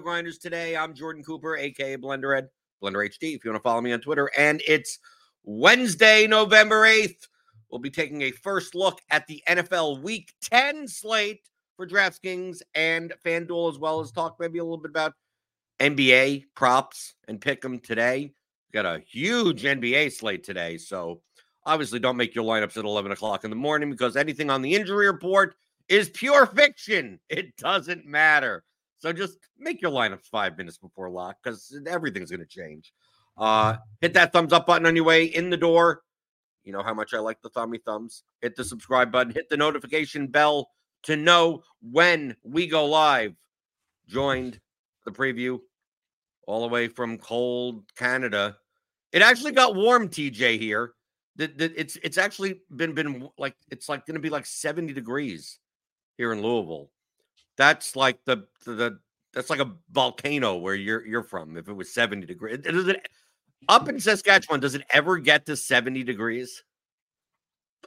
Grinders today. I'm Jordan Cooper, aka Blenderhead, Blender HD. If you want to follow me on Twitter, and it's Wednesday, November 8th. We'll be taking a first look at the NFL Week 10 slate for DraftKings and FanDuel, as well as talk maybe a little bit about NBA props and pick'em today. Got a huge NBA slate today, so obviously don't make your lineups at 11 o'clock in the morning because anything on the injury report is pure fiction. It doesn't matter. So just make your lineups five minutes before lock because everything's going to change. Uh, hit that thumbs up button on your way in the door. You know how much I like the thummy thumbs. Hit the subscribe button, hit the notification bell to know when we go live. Joined the preview all the way from cold Canada. It actually got warm, TJ, here. The, the, it's it's actually been been like it's like going to be like 70 degrees here in Louisville. That's like the, the the that's like a volcano where you're you're from. If it was 70 degrees, does it up in Saskatchewan? Does it ever get to 70 degrees?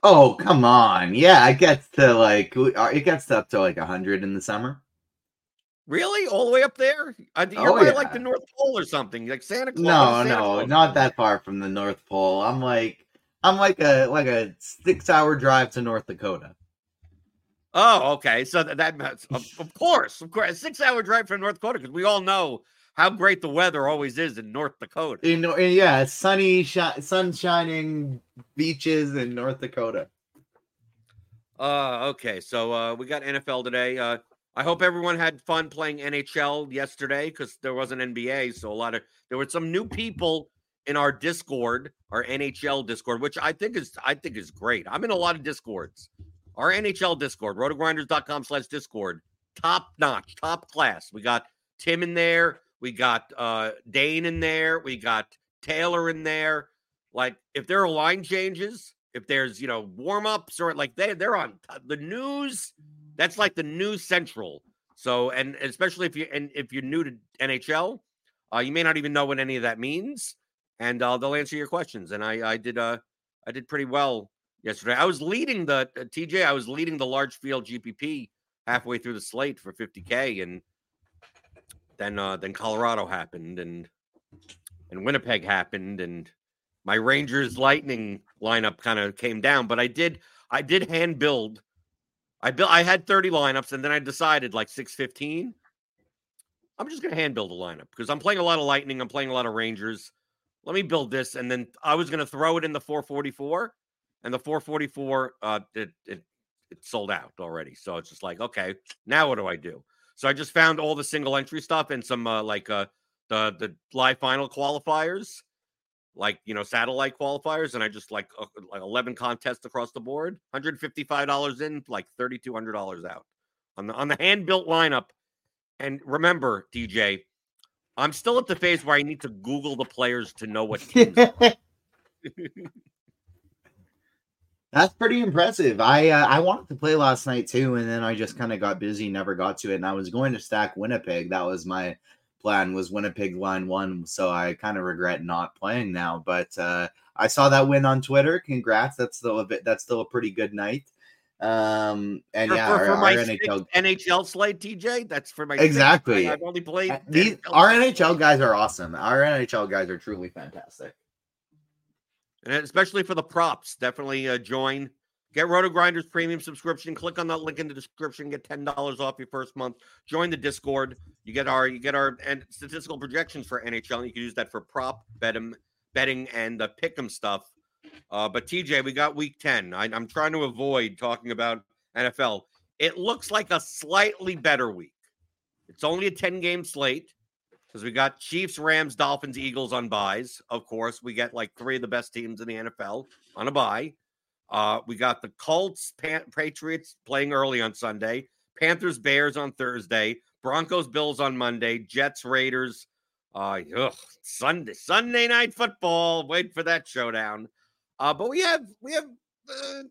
Oh, come on. Yeah, it gets to like uh, it gets up to like 100 in the summer. Really, all the way up there? I you're Oh, yeah. like the North Pole or something, like Santa Claus. No, Santa no, Claus. not that far from the North Pole. I'm like I'm like a like a 6-hour drive to North Dakota. Oh, okay. So that, that of, course, of course, a six-hour drive from North Dakota because we all know how great the weather always is in North Dakota. You know, yeah, sunny, shi- sun shining beaches in North Dakota. Uh, okay. So uh, we got NFL today. Uh, I hope everyone had fun playing NHL yesterday because there wasn't NBA. So a lot of there were some new people in our Discord, our NHL Discord, which I think is I think is great. I'm in a lot of Discords. Our NHL Discord, rotogrinders.com slash Discord, top notch, top class. We got Tim in there. We got uh Dane in there. We got Taylor in there. Like if there are line changes, if there's you know warm-ups or like they they're on the news, that's like the news central. So and especially if you and if you're new to NHL, uh, you may not even know what any of that means, and uh, they'll answer your questions. And I I did uh I did pretty well yesterday. I was leading the uh, TJ. I was leading the large field GPP halfway through the slate for 50k, and then uh then Colorado happened, and and Winnipeg happened, and my Rangers Lightning lineup kind of came down. But I did I did hand build. I built I had 30 lineups, and then I decided like 615. I'm just gonna hand build a lineup because I'm playing a lot of Lightning. I'm playing a lot of Rangers. Let me build this, and then I was gonna throw it in the 444, and the 444 uh it it it sold out already. So it's just like, okay, now what do I do? So I just found all the single entry stuff and some uh, like uh the the live final qualifiers, like you know satellite qualifiers, and I just like uh, like 11 contests across the board, 155 dollars in, like 3,200 dollars out on the on the hand built lineup. And remember, TJ, I'm still at the phase where I need to Google the players to know what teams. That's pretty impressive. I uh, I wanted to play last night too, and then I just kind of got busy, never got to it. And I was going to stack Winnipeg. That was my plan. Was Winnipeg line one? So I kind of regret not playing now. But uh, I saw that win on Twitter. Congrats. That's still a bit. That's still a pretty good night. Um and For, yeah, for, our, for my NHL NHL slate, TJ. That's for my. Exactly. I've only played These, our NHL guys are awesome. Our NHL guys are truly fantastic. And especially for the props. Definitely uh, join. Get Roto Grinders premium subscription. Click on that link in the description. Get ten dollars off your first month. Join the Discord. You get our you get our and statistical projections for NHL. You can use that for prop betting, betting and the pick'em stuff. Uh, but TJ, we got Week Ten. I, I'm trying to avoid talking about NFL. It looks like a slightly better week. It's only a ten game slate because we got Chiefs, Rams, Dolphins, Eagles on buys. Of course, we get like three of the best teams in the NFL on a buy. Uh, we got the Colts, Pan- Patriots playing early on Sunday, Panthers, Bears on Thursday, Broncos, Bills on Monday, Jets, Raiders. Uh, ugh, Sunday, Sunday night football. Wait for that showdown. Uh, but we have we have uh,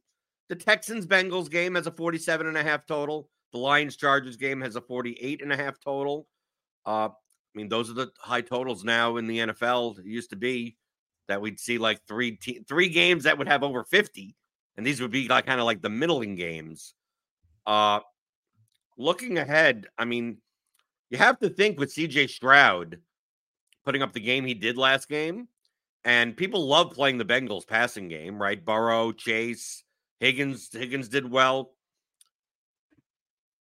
the Texans Bengals game has a 47 and a half total. The Lions Chargers game has a 48 and a half total. Uh, I mean, those are the high totals now in the NFL. It used to be that we'd see like three te- three games that would have over 50, and these would be like kind of like the middling games. Uh looking ahead, I mean, you have to think with CJ Stroud putting up the game he did last game, and people love playing the Bengals passing game, right? Burrow, Chase, Higgins, Higgins did well.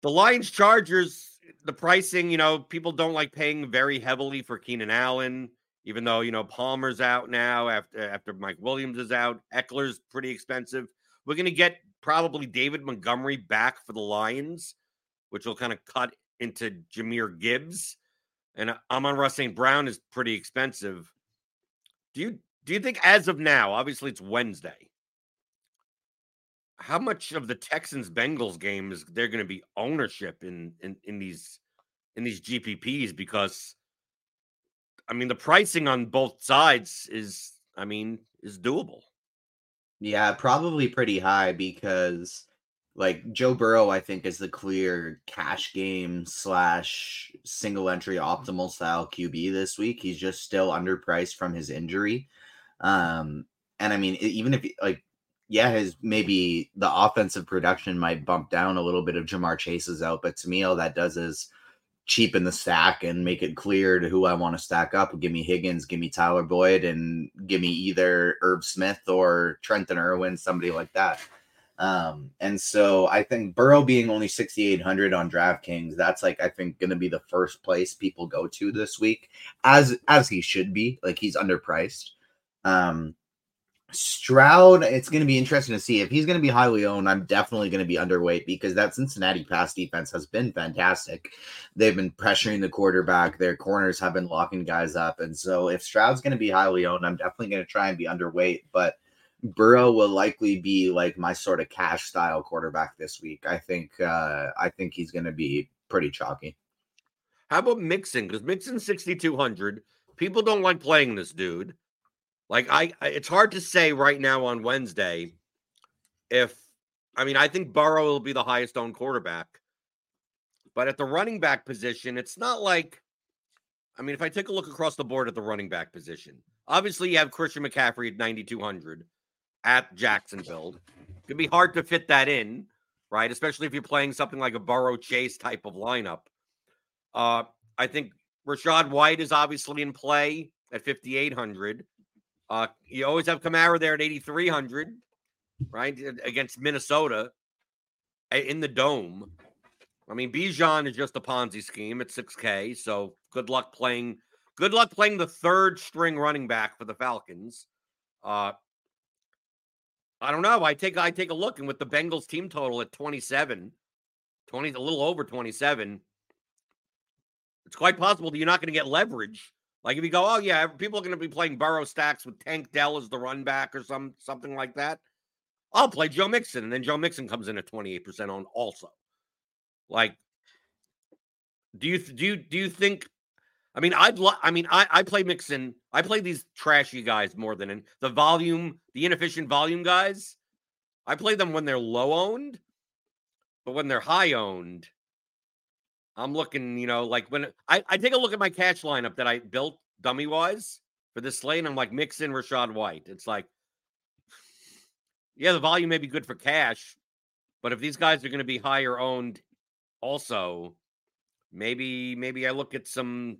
The Lions Chargers, the pricing, you know, people don't like paying very heavily for Keenan Allen, even though, you know, Palmer's out now after after Mike Williams is out. Ekeler's pretty expensive. We're gonna get probably David Montgomery back for the Lions, which will kind of cut into Jahmyr Gibbs. And Amon-Ra St. Brown is pretty expensive. Do you do you think as of now, obviously it's Wednesday, how much of the Texans Bengals game is there going to be ownership in, in in these in these GPPs because I mean the pricing on both sides is I mean is doable. Yeah, probably pretty high because like Joe Burrow, I think, is the clear cash game slash single entry optimal style QB this week. He's just still underpriced from his injury. Um, and I mean, even if like, yeah, his maybe the offensive production might bump down a little bit if Ja'Marr Chase's out, but to me, all that does is cheapen the stack and make it clear to who I want to stack up. Give me Higgins, give me Tyler Boyd, and give me either Irv Smith or Trenton Irwin, somebody like that. Um, and so I think Burrow being only 6,800 on DraftKings, that's like I think going to be the first place people go to this week, as as he should be. Like he's underpriced. Um, Stroud, it's going to be interesting to see if he's going to be highly owned. I'm definitely going to be underweight because that Cincinnati pass defense has been fantastic. They've been pressuring the quarterback. Their corners have been locking guys up, and so if Stroud's going to be highly owned, I'm definitely going to try and be underweight. But Burrow will likely be like my sort of cash style quarterback this week. I think. Uh, I think he's going to be pretty chalky. How about Mixon? Because Mixon 6,200. People don't like playing this dude. Like I, I, it's hard to say right now on Wednesday if I mean I think Burrow will be the highest owned quarterback, but at the running back position, it's not like. I mean, if I take a look across the board at the running back position, obviously you have Christian McCaffrey at 9,200 at Jacksonville. It'd be hard to fit that in, right? Especially if you're playing something like a Burrow Chase type of lineup. Uh, I think Rachaad White is obviously in play at 5,800. Uh, you always have Kamara there at 8,300, right? Against Minnesota in the dome. I mean, Bijan is just a Ponzi scheme at 6K. So good luck playing. Good luck playing the third string running back for the Falcons. Uh, I don't know. I take I take a look, and with the Bengals team total at 27, 20, a little over 27, it's quite possible that you're not going to get leverage. Like if you go, oh yeah, people are going to be playing Burrow stacks with Tank Dell as the run back or some something like that. I'll play Joe Mixon, and then Joe Mixon comes in at 28% on also. Like, do you do you do you think I mean, I'd lo- I mean, I I play Mixon. I play these trashy guys more than in, the volume, the inefficient volume guys. I play them when they're low owned, but when they're high owned, I'm looking, you know, like when I, I take a look at my catch lineup that I built dummy wise for this slate, and I'm like Mixon Rachaad White. It's like, yeah, the volume may be good for cash, but if these guys are going to be higher owned, also, maybe maybe I look at some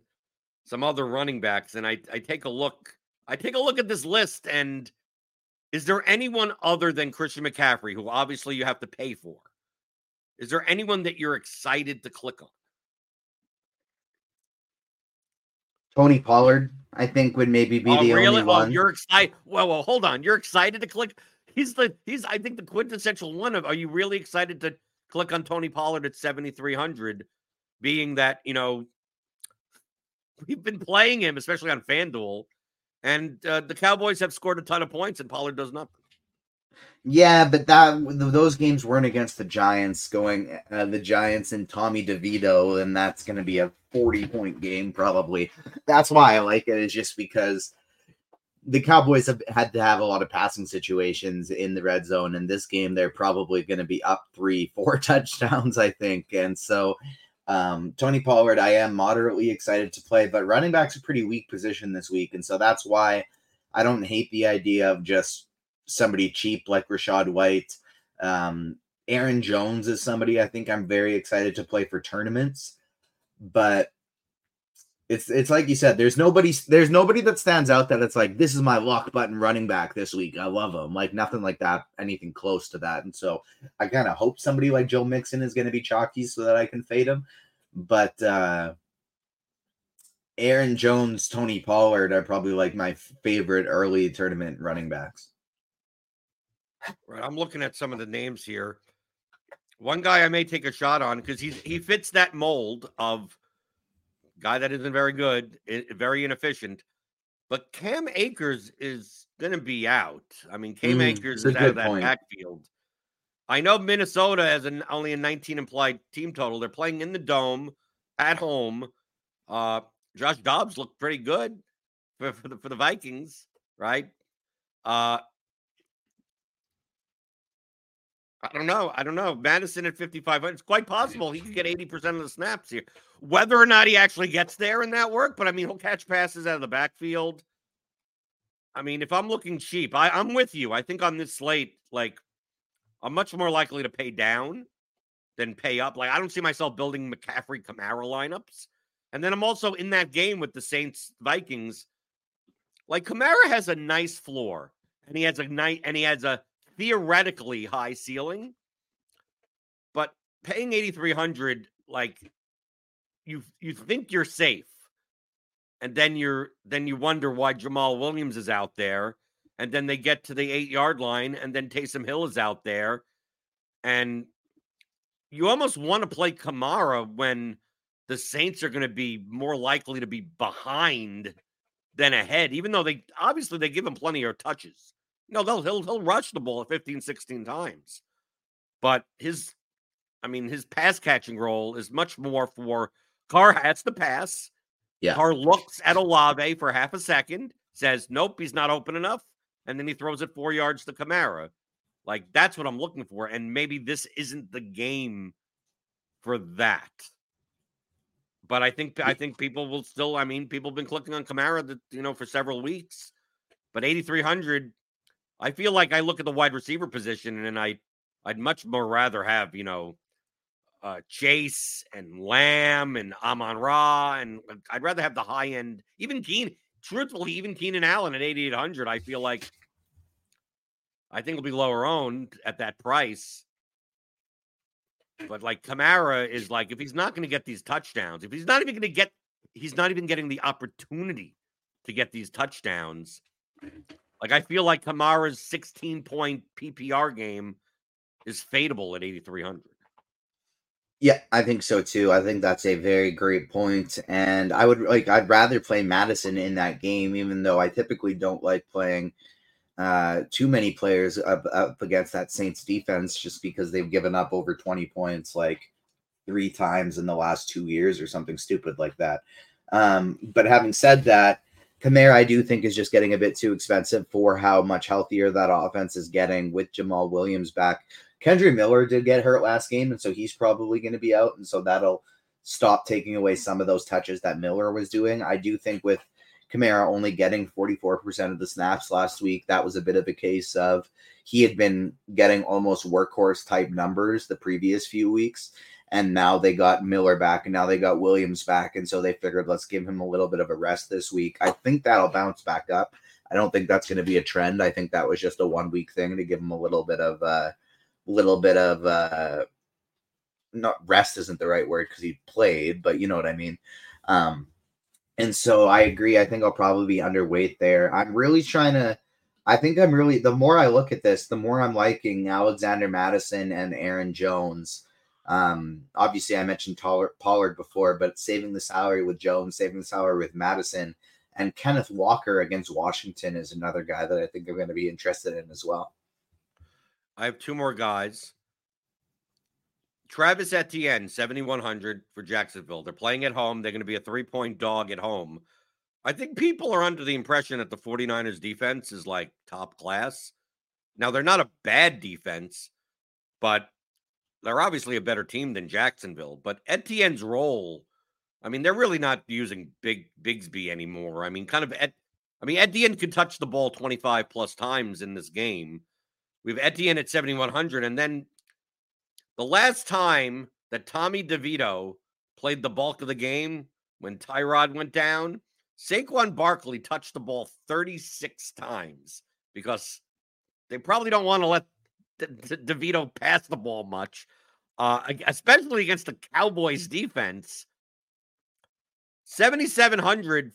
some other running backs and I I take a look I take a look at this list and is there anyone other than Christian McCaffrey who obviously you have to pay for? Is there anyone that you're excited to click on? Tony Pollard, I think, would maybe be oh, the really? only Oh, one. you're excited. Well, well, hold on. You're excited to click. He's the he's I think the quintessential one of are you really excited to click on Tony Pollard at 7,300, being that, you know, we've been playing him, especially on FanDuel, and uh, the Cowboys have scored a ton of points and Pollard does nothing. Yeah, but that those games weren't against the Giants. Going uh, the Giants and Tommy DeVito, and that's going to be a forty-point game probably. That's why I like it. Is just because the Cowboys have had to have a lot of passing situations in the red zone. In this game, they're probably going to be up three, four touchdowns, I think. And so, um, Tony Pollard, I am moderately excited to play, but running back's a pretty weak position this week, and so that's why I don't hate the idea of just somebody cheap like Rachaad White. Um, Aaron Jones is somebody I think I'm very excited to play for tournaments, but it's it's like you said, there's nobody there's nobody that stands out that it's like this is my lock button running back this week. I love him. Like nothing like that, anything close to that. And so I kind of hope somebody like Joe Mixon is going to be chalky so that I can fade him. But uh Aaron Jones, Tony Pollard are probably like my favorite early tournament running backs. Right. I'm looking at some of the names here. One guy I may take a shot on because he's he fits that mold of guy that isn't very good, very inefficient. But Cam Akers is going to be out. I mean, Cam Mm, Akers is out of that point. backfield. I know Minnesota has an only a 19 implied team total. They're playing in the dome at home. Uh, Josh Dobbs looked pretty good for, for the for the Vikings, right? Uh, I don't know. I don't know. Mattison at 5,500. It's quite possible he could get 80% of the snaps here. Whether or not he actually gets there in that work, but I mean, he'll catch passes out of the backfield. I mean, if I'm looking cheap, I, I'm with you. I think on this slate, like, I'm much more likely to pay down than pay up. Like, I don't see myself building McCaffrey Kamara lineups. And then I'm also in that game with the Saints Vikings. Like, Kamara has a nice floor and he has a night and he has a theoretically high ceiling, but paying 8300 like you you think you're safe. And then you're then you wonder why Jamaal Williams is out there and then they get to the 8-yard line and then Taysom Hill is out there and you almost want to play Kamara when the Saints are going to be more likely to be behind than ahead even though they obviously they give him plenty of touches. No, they'll he'll he'll rush the ball 15, 16 times. But his I mean, his pass catching role is much more for Carr hats the pass. Yeah. Carr looks at Olave for half a second, says, Nope, he's not open enough. And then he throws it four yards to Kamara. Like that's what I'm looking for. And maybe this isn't the game for that. But I think I think people will still, I mean, people have been clicking on Kamara that you know for several weeks. But 8,300 I feel like I look at the wide receiver position and I I'd much more rather have, you know, uh Chase and Lamb and Amon-Ra and I'd rather have the high end, even Keen, truthfully, even Keenan Allen at 8,800. I feel like I think will be lower owned at that price. But like Kamara is like, if he's not going to get these touchdowns, if he's not even going to get, he's not even getting the opportunity to get these touchdowns. Like I feel like Kamara's 16 point PPR game is fadeable at 8,300. Yeah, I think so too. I think that's a very great point, and I would like. I'd rather play Mattison in that game, even though I typically don't like playing uh, too many players up, up against that Saints defense, just because they've given up over twenty points like three times in the last two years or something stupid like that. Um, but having said that, Kamara, I do think is just getting a bit too expensive for how much healthier that offense is getting with Jamaal Williams back. Kendre Miller did get hurt last game, and so he's probably going to be out, and so that'll stop taking away some of those touches that Miller was doing. I do think with Kamara only getting 44% of the snaps last week, that was a bit of a case of he had been getting almost workhorse type numbers the previous few weeks. And now they got Miller back and now they got Williams back. And so they figured, let's give him a little bit of a rest this week. I think that'll bounce back up. I don't think that's going to be a trend. I think that was just a one week thing to give him a little bit of, uh, little bit of, uh, not rest isn't the right word because he played, but you know what I mean. Um, and so I agree. I think I'll probably be underweight there. I'm really trying to. I think I'm really. The more I look at this, the more I'm liking Alexander Mattison and Aaron Jones. Um, obviously, I mentioned Pollard before, but saving the salary with Jones, saving the salary with Mattison, and Kenneth Walker against Washington is another guy that I think I'm going to be interested in as well. I have two more guys. Travis Etienne, 7,100 for Jacksonville. They're playing at home. They're going to be a three point dog at home. I think people are under the impression that the 49ers defense is like top class. Now, they're not a bad defense, but they're obviously a better team than Jacksonville. But Etienne's role, I mean, they're really not using Big Bigsby anymore. I mean, kind of, Ed, I mean, Etienne could touch the ball 25 plus times in this game. We have Etienne at 7,100, and then the last time that Tommy DeVito played the bulk of the game when Tyrod went down, Saquon Barkley touched the ball 36 times because they probably don't want to let DeVito pass the ball much, uh, especially against the Cowboys defense. 7,700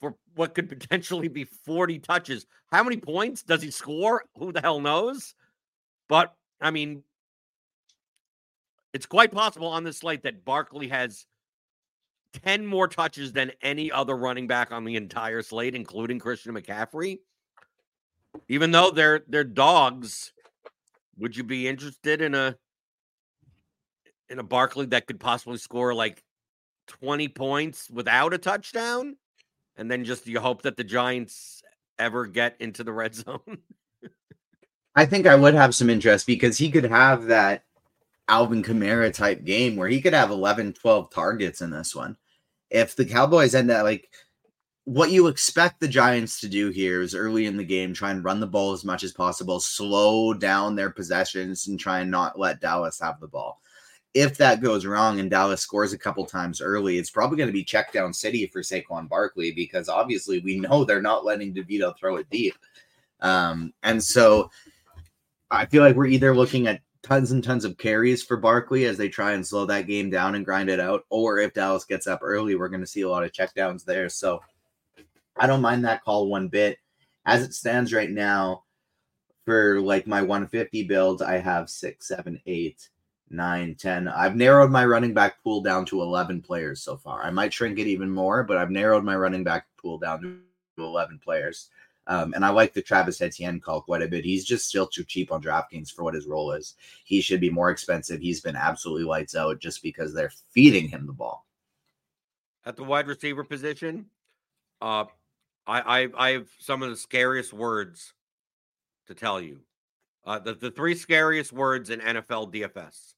for what could potentially be 40 touches. How many points does he score? Who the hell knows? But I mean, it's quite possible on this slate that Barkley has 10 more touches than any other running back on the entire slate, including Christian McCaffrey. Even though they're they're dogs, would you be interested in a in a Barkley that could possibly score like 20 points without a touchdown? And then just you hope that the Giants ever get into the red zone? I think I would have some interest because he could have that Alvin Kamara type game where he could have 11, 12 targets in this one. If the Cowboys end up like what you expect the Giants to do here is early in the game, try and run the ball as much as possible, slow down their possessions, and try and not let Dallas have the ball. If that goes wrong and Dallas scores a couple times early, it's probably going to be check down city for Saquon Barkley because obviously we know they're not letting DeVito throw it deep. Um, and so I feel like we're either looking at tons and tons of carries for Barkley as they try and slow that game down and grind it out. Or if Dallas gets up early, we're going to see a lot of checkdowns there. So I don't mind that call one bit. As it stands right now, for like my 150 builds, I have six, seven, eight, nine, 10. I've narrowed my running back pool down to 11 players so far. I might shrink it even more, but I've narrowed my running back pool down to 11 players. Um, and I like the Travis Etienne call quite a bit. He's just still too cheap on DraftKings for what his role is. He should be more expensive. He's been absolutely lights out just because they're feeding him the ball. At the wide receiver position, uh, I, I, I have some of the scariest words to tell you. Uh, the, the three scariest words in NFL DFS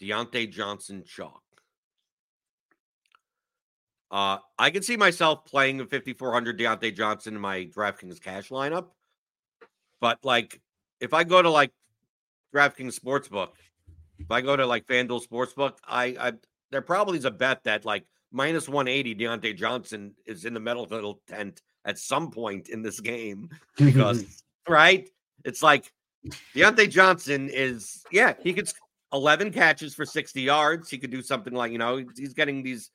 Diontae Johnson chalk. Uh, I can see myself playing a 5,400 Diontae Johnson in my DraftKings cash lineup. But like, if I go to like DraftKings Sportsbook, if I go to like FanDuel Sportsbook, I, I there probably is a bet that like minus 180 Diontae Johnson is in the middle tent at some point in this game because right, it's like Diontae Johnson is yeah he could 11 catches for 60 yards. He could do something like you know he's getting these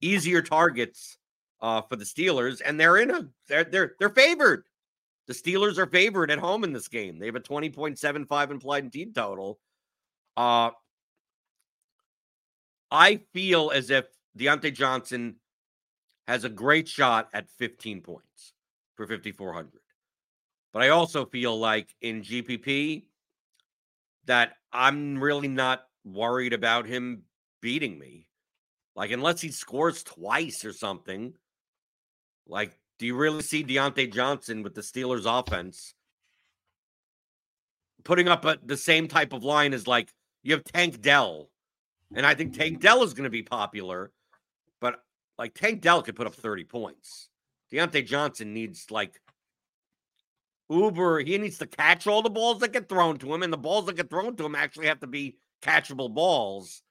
easier targets uh, for the Steelers, and they're in a they're they're they're favored. The Steelers are favored at home in this game. They have a 20.75 implied team total. Uh I feel as if Diontae Johnson has a great shot at 15 points for 5,400. But I also feel like in GPP that I'm really not worried about him beating me Like, unless he scores twice or something, like, do you really see Diontae Johnson with the Steelers offense putting up a, the same type of line as like you have Tank Dell? And I think Tank Dell is going to be popular, but like Tank Dell could put up 30 points. Diontae Johnson needs like Uber, he needs to catch all the balls that get thrown to him, and the balls that get thrown to him actually have to be catchable balls.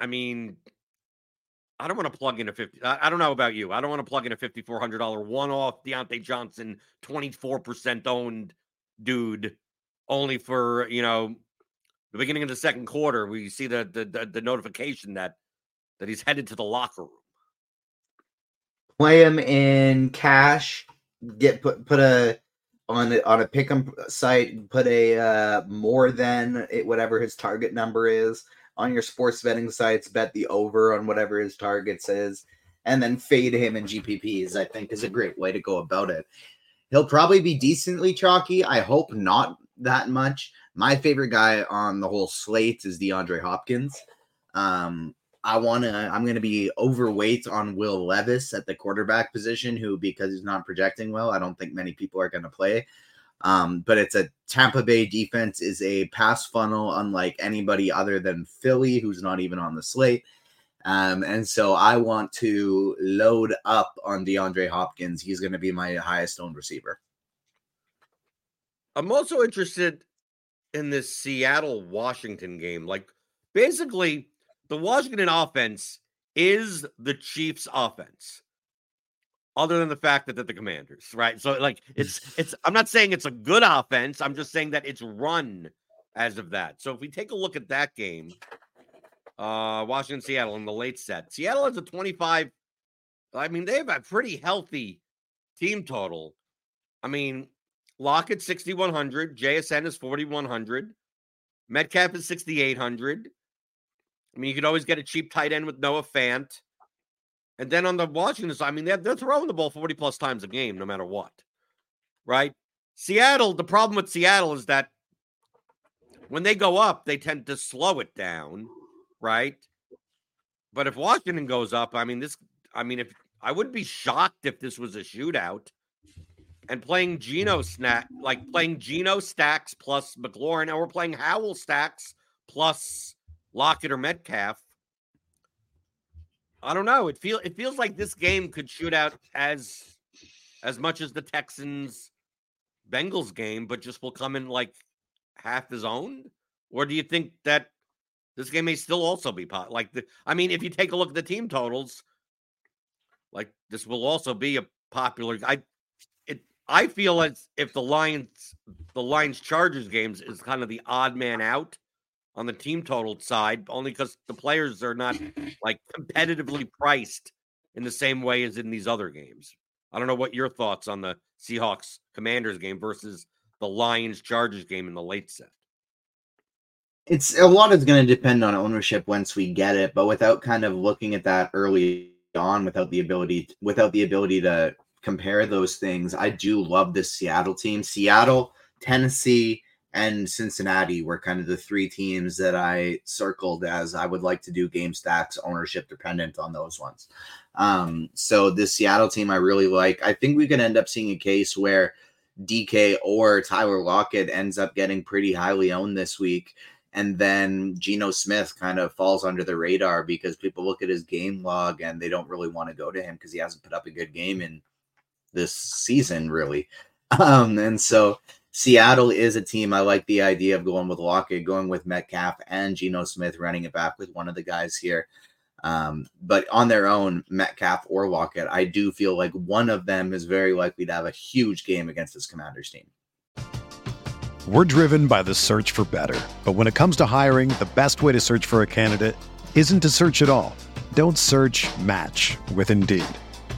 I mean, I don't want to plug in a 50. I, don't know about you. I don't want to plug in a $5,400 one off Diontae Johnson, 24% owned dude, only for, you know, the beginning of the second quarter. We see the, the, the, the notification that that he's headed to the locker room. Play him in cash. Get put put a on a, on a pick'em site. Put a uh, more than it, whatever his target number is on your sports betting sites. Bet the over on whatever his targets is, and then fade him in GPPs. I think is a great way to go about it. He'll probably be decently chalky. I hope not that much. My favorite guy on the whole slate is DeAndre Hopkins. Um, I want to, I'm going to be overweight on Will Levis at the quarterback position, who, because he's not projecting well, I don't think many people are going to play. Um, but it's a Tampa Bay defense is a pass funnel unlike anybody other than Philly, who's not even on the slate. Um, and so I want to load up on DeAndre Hopkins. He's going to be my highest owned receiver. I'm also interested in this Seattle Washington game. Like, basically, the Washington offense is the Chiefs' offense, other than the fact that they're the Commanders, right? So, like, it's it's. I'm not saying it's a good offense. I'm just saying that it's run as of that. So, if we take a look at that game, uh, Washington Seattle in the late set, Seattle has a 25. I mean, they have a pretty healthy team total. I mean, Lockett 6100, JSN is 4100, Metcalf is 6800. I mean, you could always get a cheap tight end with Noah Fant. And then on the Washington side, I mean, they're, they're throwing the ball 40 plus times a game, no matter what. Right? Seattle, the problem with Seattle is that when they go up, they tend to slow it down. Right? But if Washington goes up, I mean, this, I mean, if I would be shocked if this was a shootout and playing Geno snack, like playing Geno stacks plus McLaurin, and we're playing Howell stacks plus Lockett or Metcalf. I don't know. It feel it feels like this game could shoot out as as much as the Texans Bengals game, but just will come in like half his own. Or do you think that this game may still also be pot? Like the, I mean, if you take a look at the team totals, like this will also be a popular. I I feel as if the Lions the Lions Chargers games is kind of the odd man out on the team total side, only because the players are not like competitively priced in the same way as in these other games. I don't know what your thoughts on the Seahawks Commanders game versus the Lions Chargers game in the late set. It's a lot is going to depend on ownership once we get it, but without kind of looking at that early on, without the ability, without the ability to compare those things, I do love this Seattle team. Seattle, Tennessee, and Cincinnati were kind of the three teams that I circled as I would like to do game stacks ownership dependent on those ones. Um, so this Seattle team I really like. I think we could end up seeing a case where DK or Tyler Lockett ends up getting pretty highly owned this week. And then Geno Smith kind of falls under the radar because people look at his game log and they don't really want to go to him because he hasn't put up a good game in this season, really. Um, and so Seattle is a team. I like the idea of going with Lockett, going with Metcalf and Geno Smith, running it back with one of the guys here. Um, but on their own, Metcalf or Lockett, I do feel like one of them is very likely to have a huge game against this Commanders team. We're driven by the search for better. But when it comes to hiring, the best way to search for a candidate isn't to search at all. Don't search match with Indeed.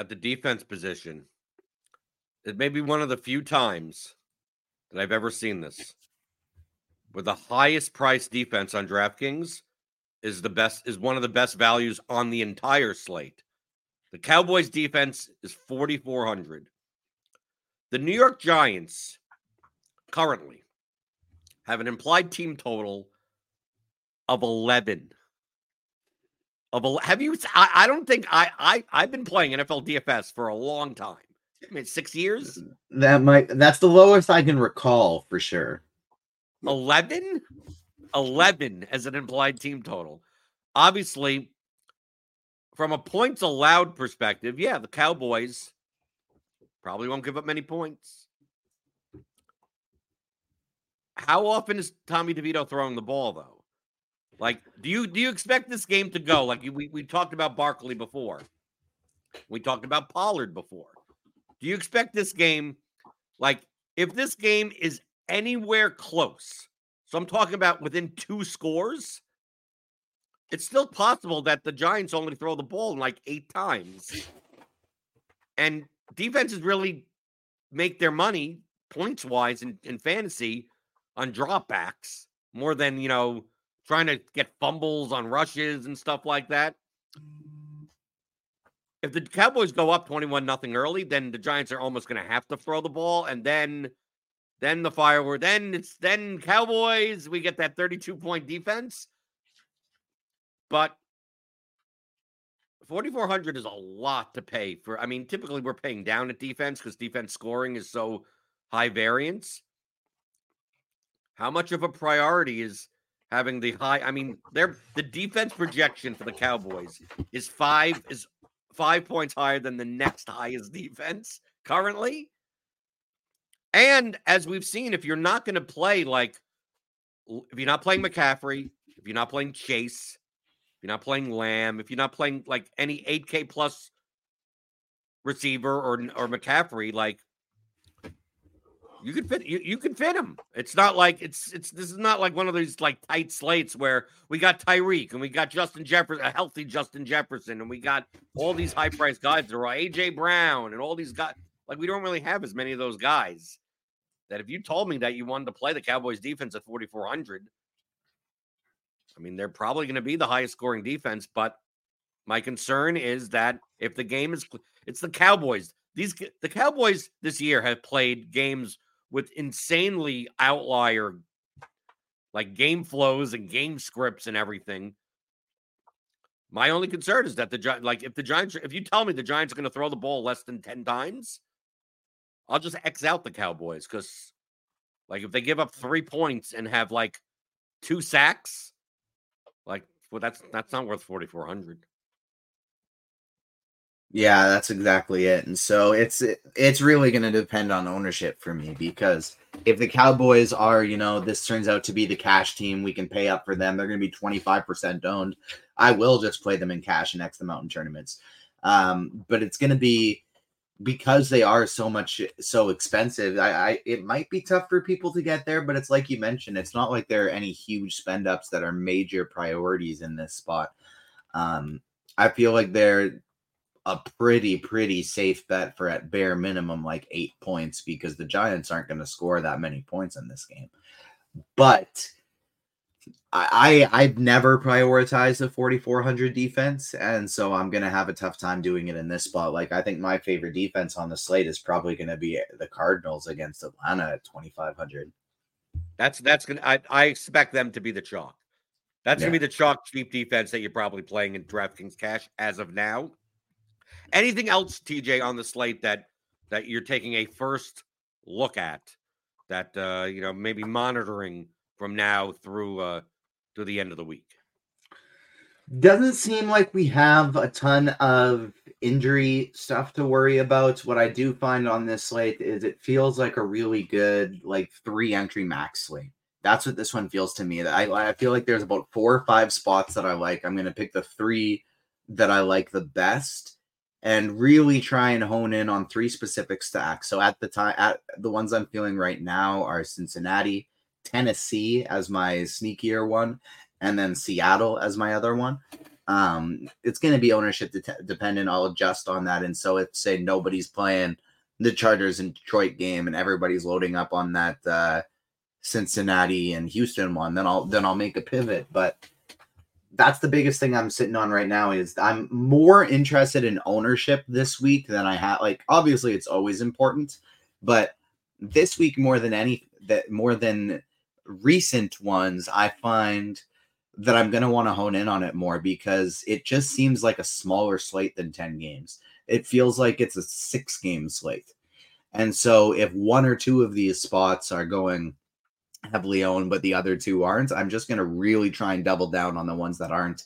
At the defense position, it may be one of the few times that I've ever seen this. where the highest price defense on DraftKings is the best is one of the best values on the entire slate. The Cowboys defense is 4400. The New York Giants currently have an implied team total of 11 of a, have you I, I don't think I, I I've been playing NFL DFS for a long time. I mean 6 years. That might that's the lowest I can recall for sure. 11 11 as an implied team total. Obviously from a points allowed perspective, yeah, the Cowboys probably won't give up many points. How often is Tommy DeVito throwing the ball though? Like, do you do you expect this game to go like we we talked about Barkley before? We talked about Pollard before. Do you expect this game like if this game is anywhere close? So I'm talking about within two scores. It's still possible that the Giants only throw the ball like eight times. And defenses really make their money points wise in, in fantasy on dropbacks more than, you know, trying to get fumbles on rushes and stuff like that. If the Cowboys go up 21 nothing early, then the Giants are almost going to have to throw the ball and then then the firework then it's then Cowboys we get that 32 point defense. But 4400 is a lot to pay for I mean typically we're paying down at defense cuz defense scoring is so high variance. How much of a priority is having the high. I mean, their the defense projection for the Cowboys is five is five points higher than the next highest defense currently. And as we've seen, if you're not going to play like if you're not playing McCaffrey, if you're not playing Chase, if you're not playing Lamb, if you're not playing like any 8K plus receiver or or McCaffrey, like you can fit you, you can fit him. It's not like it's it's this is not like one of these like tight slates where we got Tyreek and we got Justin Jefferson, a healthy Justin Jefferson, and we got all these high priced guys that are AJ Brown and all these guys. Like we don't really have as many of those guys. That if you told me that you wanted to play the Cowboys defense at 4,400, I mean, they're probably going to be the highest scoring defense. But my concern is that if the game is, it's the Cowboys. These the Cowboys this year have played games with insanely outlier like game flows and game scripts and everything. My only concern is that the like if the Giants, if you tell me the Giants are going to throw the ball less than 10 times, I'll just X out the Cowboys because, like, if they give up three points and have like two sacks, like, well, that's that's not worth 4,400. Yeah, that's exactly it. And so it's it's really going to depend on ownership for me because if the Cowboys are, you know, this turns out to be the cash team, we can pay up for them. They're going to be 25% owned. I will just play them in cash in X out Mountain tournaments. Um, but it's going to be because they are so much so expensive. I, I it might be tough for people to get there, but it's like you mentioned, it's not like there are any huge spend ups that are major priorities in this spot. Um, I feel like they're a pretty pretty safe bet for at bare minimum like eight points because the Giants aren't going to score that many points in this game. But I, I have never prioritized the 4400 defense, and so I'm gonna have a tough time doing it in this spot. Like I think my favorite defense on the slate is probably gonna be the Cardinals against Atlanta at 2500. That's that's gonna I, I expect them to be the chalk. That's yeah. gonna be the chalk cheap defense that you're probably playing in DraftKings cash as of now. Anything else, TJ, on the slate that that you're taking a first look at that uh, you know maybe monitoring from now through uh to the end of the week. Doesn't seem like we have a ton of injury stuff to worry about. What I do find on this slate is it feels like a really good like three entry max slate. That's what this one feels to me. That I, I feel like there's about four or five spots that I like. I'm gonna pick the three that I like the best and really try and hone in on three specific stacks. So at the time, at the ones I'm feeling right now are Cincinnati, Tennessee as my sneakier one, and then Seattle as my other one. Um, it's going to be ownership de- dependent. I'll adjust on that. And so if say nobody's playing the Chargers and Detroit game and everybody's loading up on that uh, Cincinnati and Houston one, then I'll then I'll make a pivot. But that's the biggest thing I'm sitting on right now is I'm more interested in ownership this week than I have. Like obviously it's always important, but this week more than any that more than recent ones, I find that I'm going to want to hone in on it more because it just seems like a smaller slate than 10 games. It feels like it's a six game slate. And so if one or two of these spots are going heavily owned, but the other two aren't, I'm just going to really try and double down on the ones that aren't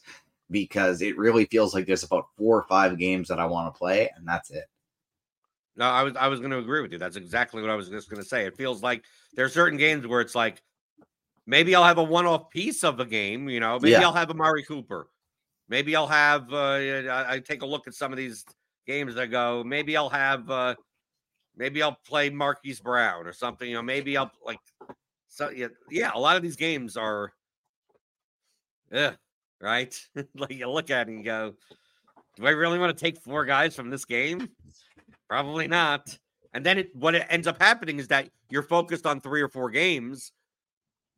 because it really feels like there's about four or five games that I want to play, and that's it. No, I was I was going to agree with you. That's exactly what I was just going to say. It feels like there are certain games where it's like maybe I'll have a one-off piece of a game. You know, maybe Yeah. I'll have Amari Cooper. Maybe I'll have. Uh, I, I take a look at some of these games. I go, maybe I'll have. Uh, maybe I'll play Marquise Brown or something. You know, maybe I'll like. So yeah, yeah. A lot of these games are. Yeah, right. like you look at it and you go, do I really want to take four guys from this game? Probably not. And then it, what it ends up happening is that you're focused on three or four games,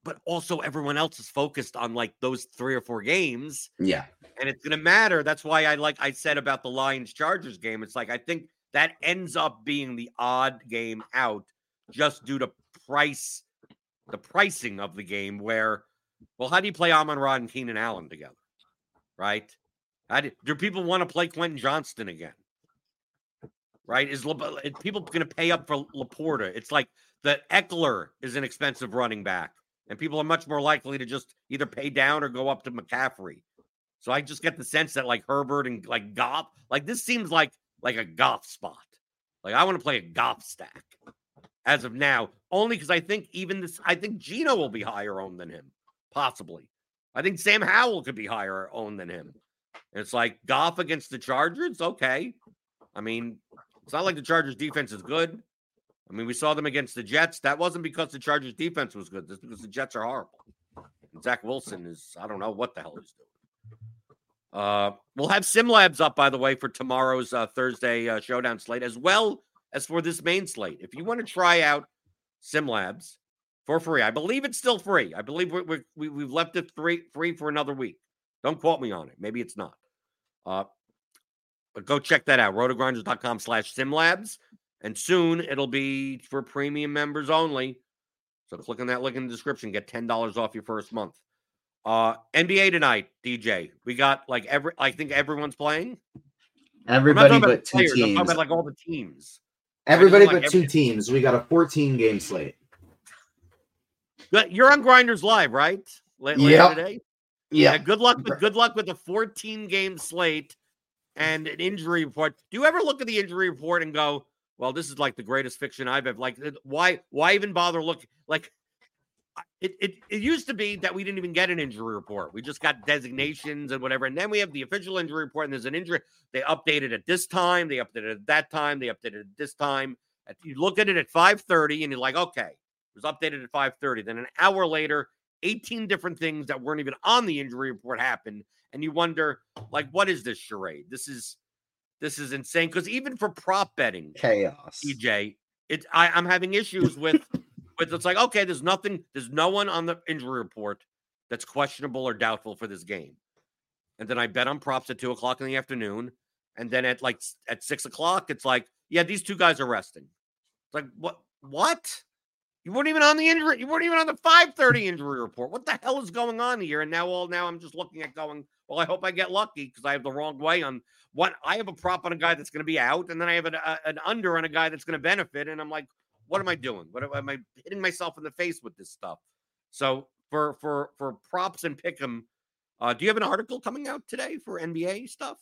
but also everyone else is focused on like those three or four games, Yeah. and it's going to matter. That's why I like I said about the Lions Chargers game. It's like I think that ends up being the odd game out just due to price, the pricing of the game. Where, well, how do you play Amon-Ra and Keenan Allen together, right? Do, do people want to play Quentin Johnston again? Right? Is is people going to pay up for LaPorta? It's like the Ekeler is an expensive running back, and people are much more likely to just either pay down or go up to McCaffrey. So I just get the sense that like Herbert and like Goff, like this seems like like a Goff spot. Like I want to play a Goff stack as of now, only because I think even this, I think Geno will be higher owned than him, possibly. I think Sam Howell could be higher owned than him. And it's like Goff against the Chargers, okay. I mean, it's not like the Chargers defense is good. I mean, we saw them against the Jets. That wasn't because the Chargers defense was good. That's because the Jets are horrible. And Zach Wilson is, I don't know what the hell he's doing. Uh, we'll have Sim Labs up, by the way, for tomorrow's uh, Thursday uh, showdown slate, as well as for this main slate. If you want to try out Sim Labs for free, I believe it's still free. I believe we're, we're, we, we've left it free, free for another week. Don't quote me on it. Maybe it's not. Uh, but go check that out. Rotogrinders.com slash simlabs. And soon it'll be for premium members only. So click on that link in the description. Get $10 off your first month. Uh NBA tonight, DJ. We got like every I think everyone's playing. Everybody but two players, I'm teams. talking about like all the teams. Everybody but two every- teams. We got a 14 game slate. Good- You're on Grinders Live, right? La- Later Yep. today. Yeah. Good luck with good luck with the 14 game slate and an injury report. Do you ever look at the injury report and go, "Well, this is like the greatest fiction I've ever like." Why? Why even bother looking? Like, I- it, it it used to be that we didn't even get an injury report. We just got designations and whatever, and then we have the official injury report. And there's an injury. They updated at this time. They updated at that time. They updated at this time. You look at it at 5:30, and you're like, "Okay." It was updated at 5:30. Then an hour later, 18 different things that weren't even on the injury report happened and you wonder like what is this charade this is this is insane because even for prop betting Chaos. ej it I, i'm having issues with with it's like okay there's nothing there's no one on the injury report that's questionable or doubtful for this game and then i bet on props at two o'clock in the afternoon and then at like at six o'clock it's like yeah these two guys are resting it's like what what you weren't even on the injury. You weren't even on the 530 injury report. What the hell is going on here? And now all now I'm just looking at going, well, I hope I get lucky because I have the wrong way on what I have a prop on a guy that's going to be out, and then I have an, a, an under on a guy that's going to benefit. And I'm like, what am I doing? What am, I hitting myself in the face with this stuff? So for for for props and pick 'em. Uh, do you have an article coming out today for NBA stuff?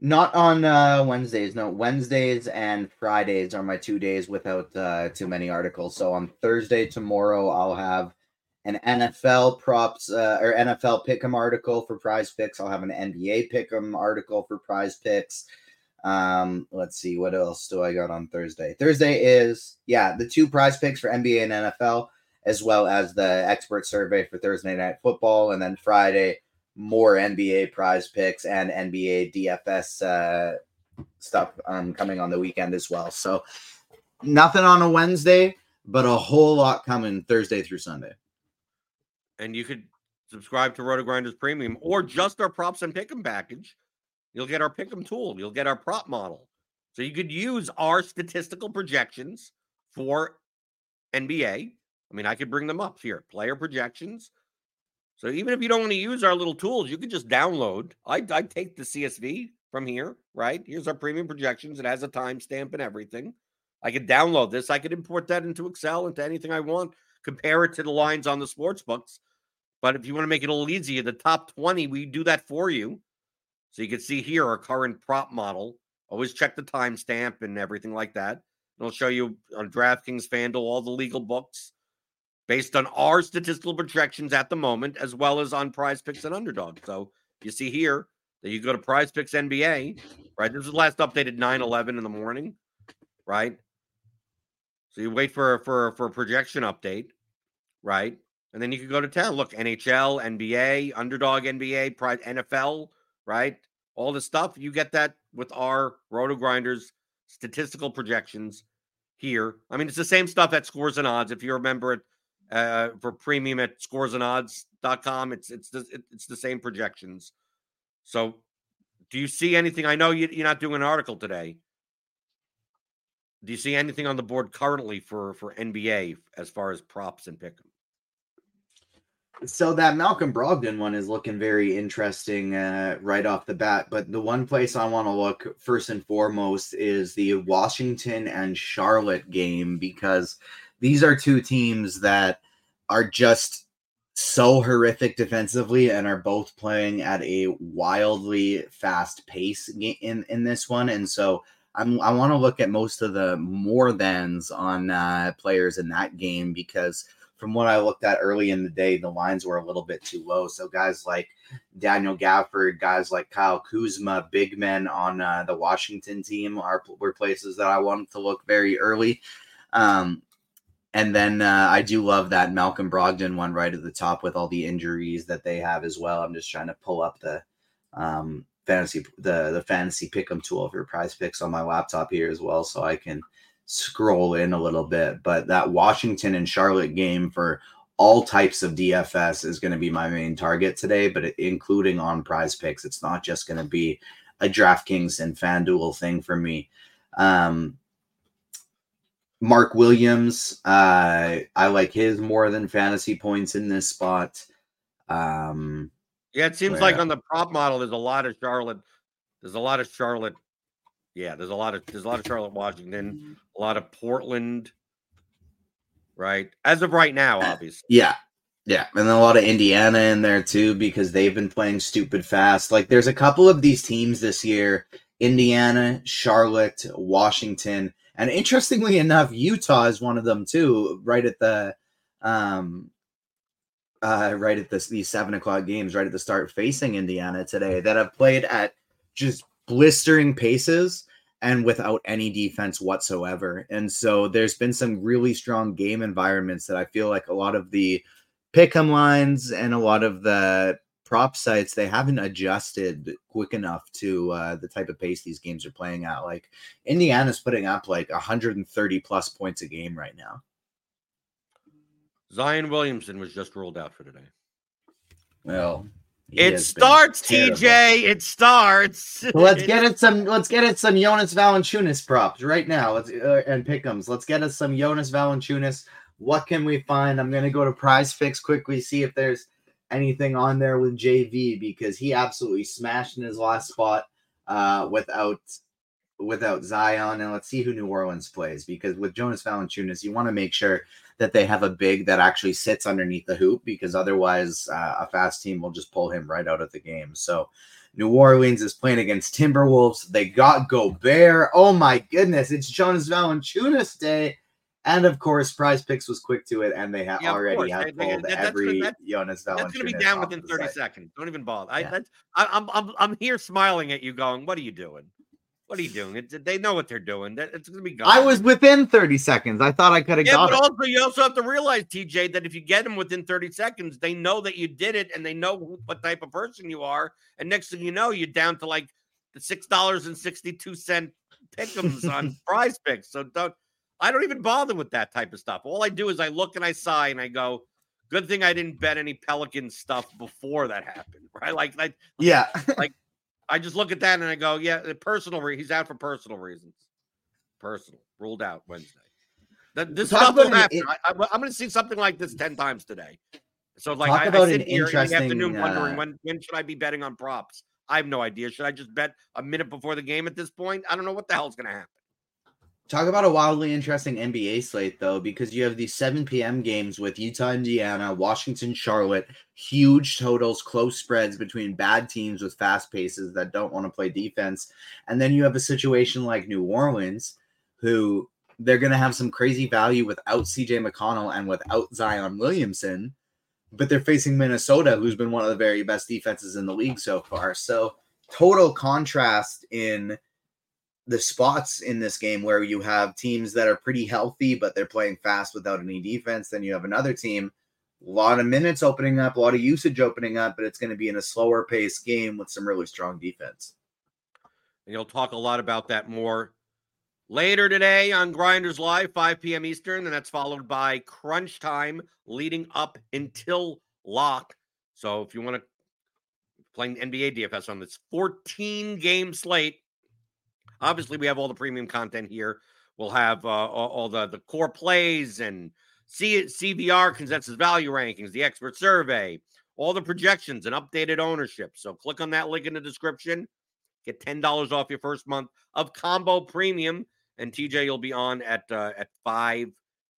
Not on uh, Wednesdays. No, Wednesdays and Fridays are my two days without uh, too many articles. So on Thursday tomorrow, I'll have an NFL props uh, or NFL pick'em article for Prize Picks. I'll have an NBA pick'em article for Prize Picks. Um, let's see what else do I got on Thursday. Thursday is yeah the two Prize Picks for NBA and NFL, as well as the expert survey for Thursday Night Football, and then Friday more NBA prize picks and NBA DFS uh, stuff um, coming on the weekend as well. So nothing on a Wednesday, but a whole lot coming Thursday through Sunday. And you could subscribe to Roto Grinders Premium or just our props and pick'em package. You'll get our pick'em tool. You'll get our prop model. So you could use our statistical projections for NBA. I mean, I could bring them up here. Player projections, so even if you don't want to use our little tools, you could just download. I I take the CSV from here, right? Here's our premium projections. It has a timestamp and everything. I could download this. I could import that into Excel, into anything I want, compare it to the lines on the sports books. But if you want to make it a little easier, the top 20, we do that for you. So you can see here our current prop model. Always check the timestamp and everything like that. It'll show you on DraftKings, FanDuel, all the legal books based on our statistical projections at the moment, as well as on prize picks and underdog. So you see here that you go to prize picks NBA, right? This was last updated 9 11 in the morning, right? So you wait for for for a projection update, right? And then you can go to town. Look, NHL, NBA, underdog NBA, NFL, right? All the stuff. You get that with our Roto Grinders statistical projections here. I mean, it's the same stuff at scores and odds. If you remember it uh, for premium at scoresandodds.com. It's it's the, it's the same projections. So, do you see anything? I know you, you're not doing an article today. Do you see anything on the board currently for for NBA as far as props and pick? So that Malcolm Brogdon one is looking very interesting uh, right off the bat. But the one place I want to look first and foremost is the Washington and Charlotte game because these are two teams that are just so horrific defensively and are both playing at a wildly fast pace in in this one and so I'm, I want to look at most of the more thans on uh, players in that game because from what I looked at early in the day, the lines were a little bit too low. So guys like Daniel Gafford, guys like Kyle Kuzma, big men on uh, the Washington team are were places that I wanted to look very early. Um, and then uh, I do love that Malcolm Brogdon one right at the top with all the injuries that they have as well. I'm just trying to pull up the um, fantasy the the fantasy pick'em tool for prize picks on my laptop here as well, so I can scroll in a little bit. But that Washington and Charlotte game for all types of DFS is going to be my main target today, but including on prize picks. It's not just going to be a DraftKings and FanDuel thing for me. Um, Mark Williams, uh, I like his more than fantasy points in this spot. Um, yeah, it seems where, like on the prop model, there's a lot of Charlotte. There's a lot of Charlotte. Yeah, there's a lot of there's a lot of Charlotte, Washington, a lot of Portland. Right, as of right now, obviously. Yeah, yeah, and a lot of Indiana in there too because they've been playing stupid fast. Like, there's a couple of these teams this year: Indiana, Charlotte, Washington and interestingly enough, Utah is one of them too, right at the um uh right at this these seven o'clock games, right at the start facing Indiana today that have played at just blistering paces and without any defense whatsoever. And so there's been some really strong game environments that I feel like a lot of the pick'em lines and a lot of the prop sites they haven't adjusted quick enough to uh, the type of pace these games are playing at. Like Indiana's putting up like 130 plus points a game right now. Zion Williamson was just ruled out for today. Well, it starts, TJ. It starts. So let's get it some. Let's get it some Jonas Valanciunas props right now. Let's uh, and pickums. Let's get us some Jonas Valanciunas. What can we find? I'm gonna go to Prize Picks quickly, see if there's anything on there with JV because he absolutely smashed in his last spot uh, without without Zion, and let's see who New Orleans plays because with Jonas Valanciunas, you want to make sure that they have a big that actually sits underneath the hoop because otherwise, uh, a fast team will just pull him right out of the game. So. New Orleans is playing against Timberwolves. They got Gobert. Oh my goodness, it's Jonas Valanciunas day. And of course, Prize Picks was quick to it, and they have Yeah, already have pulled that- that's every gonna- that- Jonas Valanciunas. That's going to be down within 30 site. seconds. Don't even bother. I, Yeah. that's, I, I'm, I'm, I'm here smiling at you, going, "What are you doing? What are you doing?" They know what they're doing. That it's going to be gone. I was within 30 seconds. I thought I could have Yeah, got but it. also you also have to realize, TJ, that if you get them within 30 seconds, they know that you did it and they know who- what type of person you are. And next thing you know, you're down to like the six dollars and sixty-two cent pickums on prize picks. So don't I don't even bother with that type of stuff. All I do is I look and I sigh and I go, good thing I didn't bet any Pelican stuff before that happened. Right. Like like Yeah. I just look at that and I go, yeah, the personal re- he's out for personal reasons. Personal ruled out Wednesday. That this Talk stuff will happen. I, am going to see something like this ten times today. So like I, I sit an here in the afternoon interesting, wondering uh, when when should I be betting on props? I have no idea. Should I just bet a minute before the game at this point? I don't know what the hell's going to happen. Talk about a wildly interesting NBA slate, though, because you have these 7 p.m. games with Utah, Indiana, Washington, Charlotte, huge totals, close spreads between bad teams with fast paces that don't want to play defense. And then you have a situation like New Orleans, who they're going to have some crazy value without CJ McCollum and without Zion Williamson, but they're facing Minnesota, who's been one of the very best defenses in the league so far. So, total contrast in the spots in this game where you have teams that are pretty healthy, but they're playing fast without any defense. Then you have another team, a lot of minutes opening up, a lot of usage opening up, but it's going to be in a slower pace game with some really strong defense. And you'll talk a lot about that more later today on Grinders Live, 5 p.m. Eastern, and that's followed by crunch time leading up until lock. So if you want to playing NBA DFS on this 14 game slate, obviously we have all the premium content here. We'll have uh, all, all the the core plays and C- CVR consensus value rankings, the expert survey, all the projections and updated ownership. So click on that link in the description. Get ten dollars off your first month of combo premium, and TJ you'll be on at uh, at five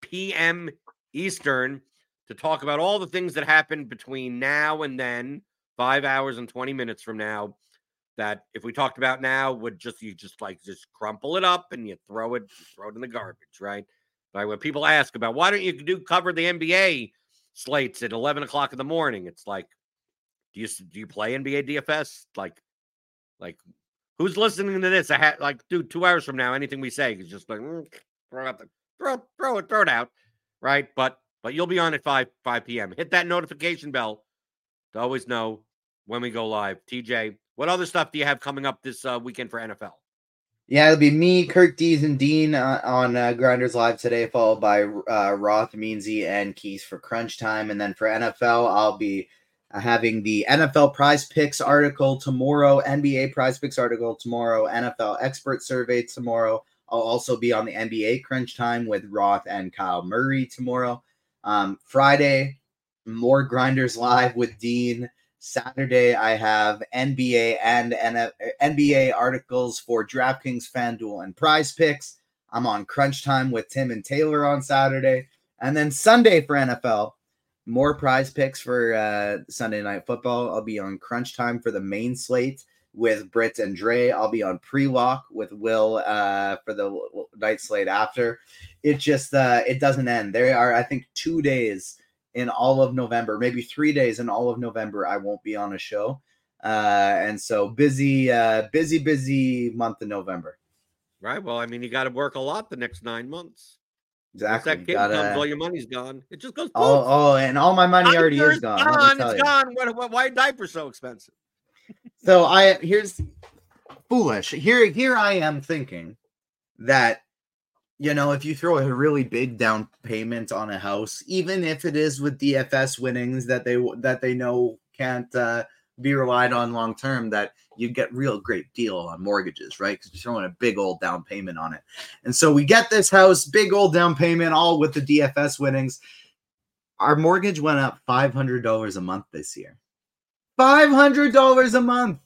p.m. Eastern to talk about all the things that happened between now and then, five hours and twenty minutes from now. That if we talked about now, would just you just like just crumple it up and you throw it throw it in the garbage, right? Right. When people ask about why don't you do cover the NBA slates at eleven o'clock in the morning, it's like, do you do you play NBA DFS? Like, like who's listening to this? I had like, dude, two hours from now, anything we say is just like "Mm, throw out the throw throw it throw it out, right? But but you'll be on at five five p.m. Hit that notification bell to always know when we go live. TJ, what other stuff do you have coming up this uh, weekend for NFL? Yeah, it'll be me, Kirk Dees, and Dean uh, on uh, Grinders Live today, followed by uh, Roth, Meansy, and Keys for Crunch Time. And then for NFL, I'll be uh, having the NFL Prize Picks article tomorrow, NBA Prize Picks article tomorrow, NFL Expert Survey tomorrow. I'll also be on the NBA Crunch Time with Roth and Kyle Murray tomorrow. Um, Friday, more Grinders Live with Dean. Saturday, I have NBA and NBA articles for DraftKings, FanDuel, and Prize Picks. I'm on Crunch Time with Tim and Taylor on Saturday, and then Sunday for NFL. More Prize Picks for uh, Sunday Night Football. I'll be on Crunch Time for the main slate with Britt and Dre. I'll be on pre-lock with Will uh, for the night slate after. It just uh, it doesn't end. There are I think two days in all of November, maybe three days in all of November, I won't be on a show. Uh, and so busy, uh, busy, busy month of November. Right. Well, I mean, you got to work a lot the next nine months. Once Exactly. that kid Gotta- comes, all your money's gone. It just goes. oh, oh, and all my money already is gone. gone, It's you. gone. What, what, why are diapers so expensive? So I here's Foolish. Here, here I am thinking that you know if you throw a really big down payment on a house, even if it is with DFS winnings that they that they know can't uh, be relied on long term, that you get real great deal on mortgages, right? Because you're throwing a big old down payment on it. And so we get this house, big old down payment, all with the DFS winnings. Our mortgage went up five hundred dollars a month this year. Five hundred dollars a month.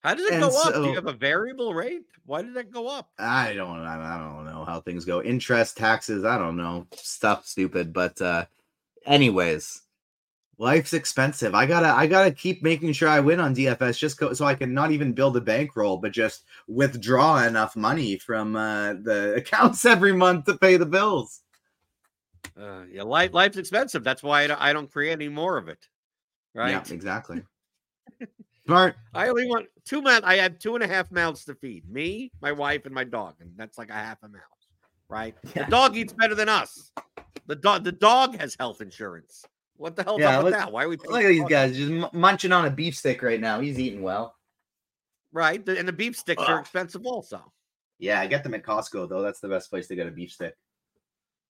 How does it And go up? Do you have a variable rate? Why did that go up? I don't I don't know how things go. Interest, taxes, I don't know. Stuff stupid, but uh anyways, life's expensive. I got to I got to keep making sure I win on DFS just co- so I can not even build a bankroll but just withdraw enough money from uh the accounts every month to pay the bills. Uh, yeah, life life's expensive. That's why I don't, I don't create any more of it. Right. Yeah, exactly. Smart. I only want two mouths. I have two and a half mouths to feed me, my wife, and my dog, and that's like a half a mouth. Right. Yeah. The dog eats better than us. The dog. The dog has health insurance. What the hell Yeah, with that? Why are we? Look at these dog- guys just munching on a beef stick right now. He's eating well. Right. And the beef sticks are expensive also. Yeah, I get them at Costco though. That's the best place to get a beef stick.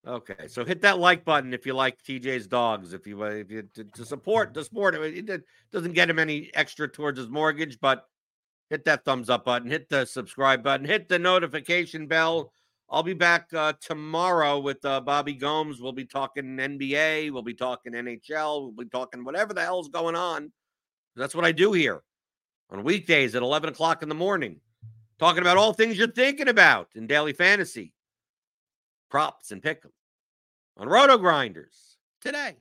Okay, so hit that like button if you like TJ's dogs. If you uh, if you to, to support the sport, it, it doesn't get him any extra towards his mortgage, but hit that thumbs up button, hit the subscribe button, hit the notification bell. I'll be back uh, tomorrow with uh, Bobby Gomes. We'll be talking NBA, we'll be talking NHL, we'll be talking whatever the hell's going on. That's what I do here on weekdays at 11 o'clock in the morning, talking about all things you're thinking about in daily fantasy props and pick 'em on Roto Grinders today.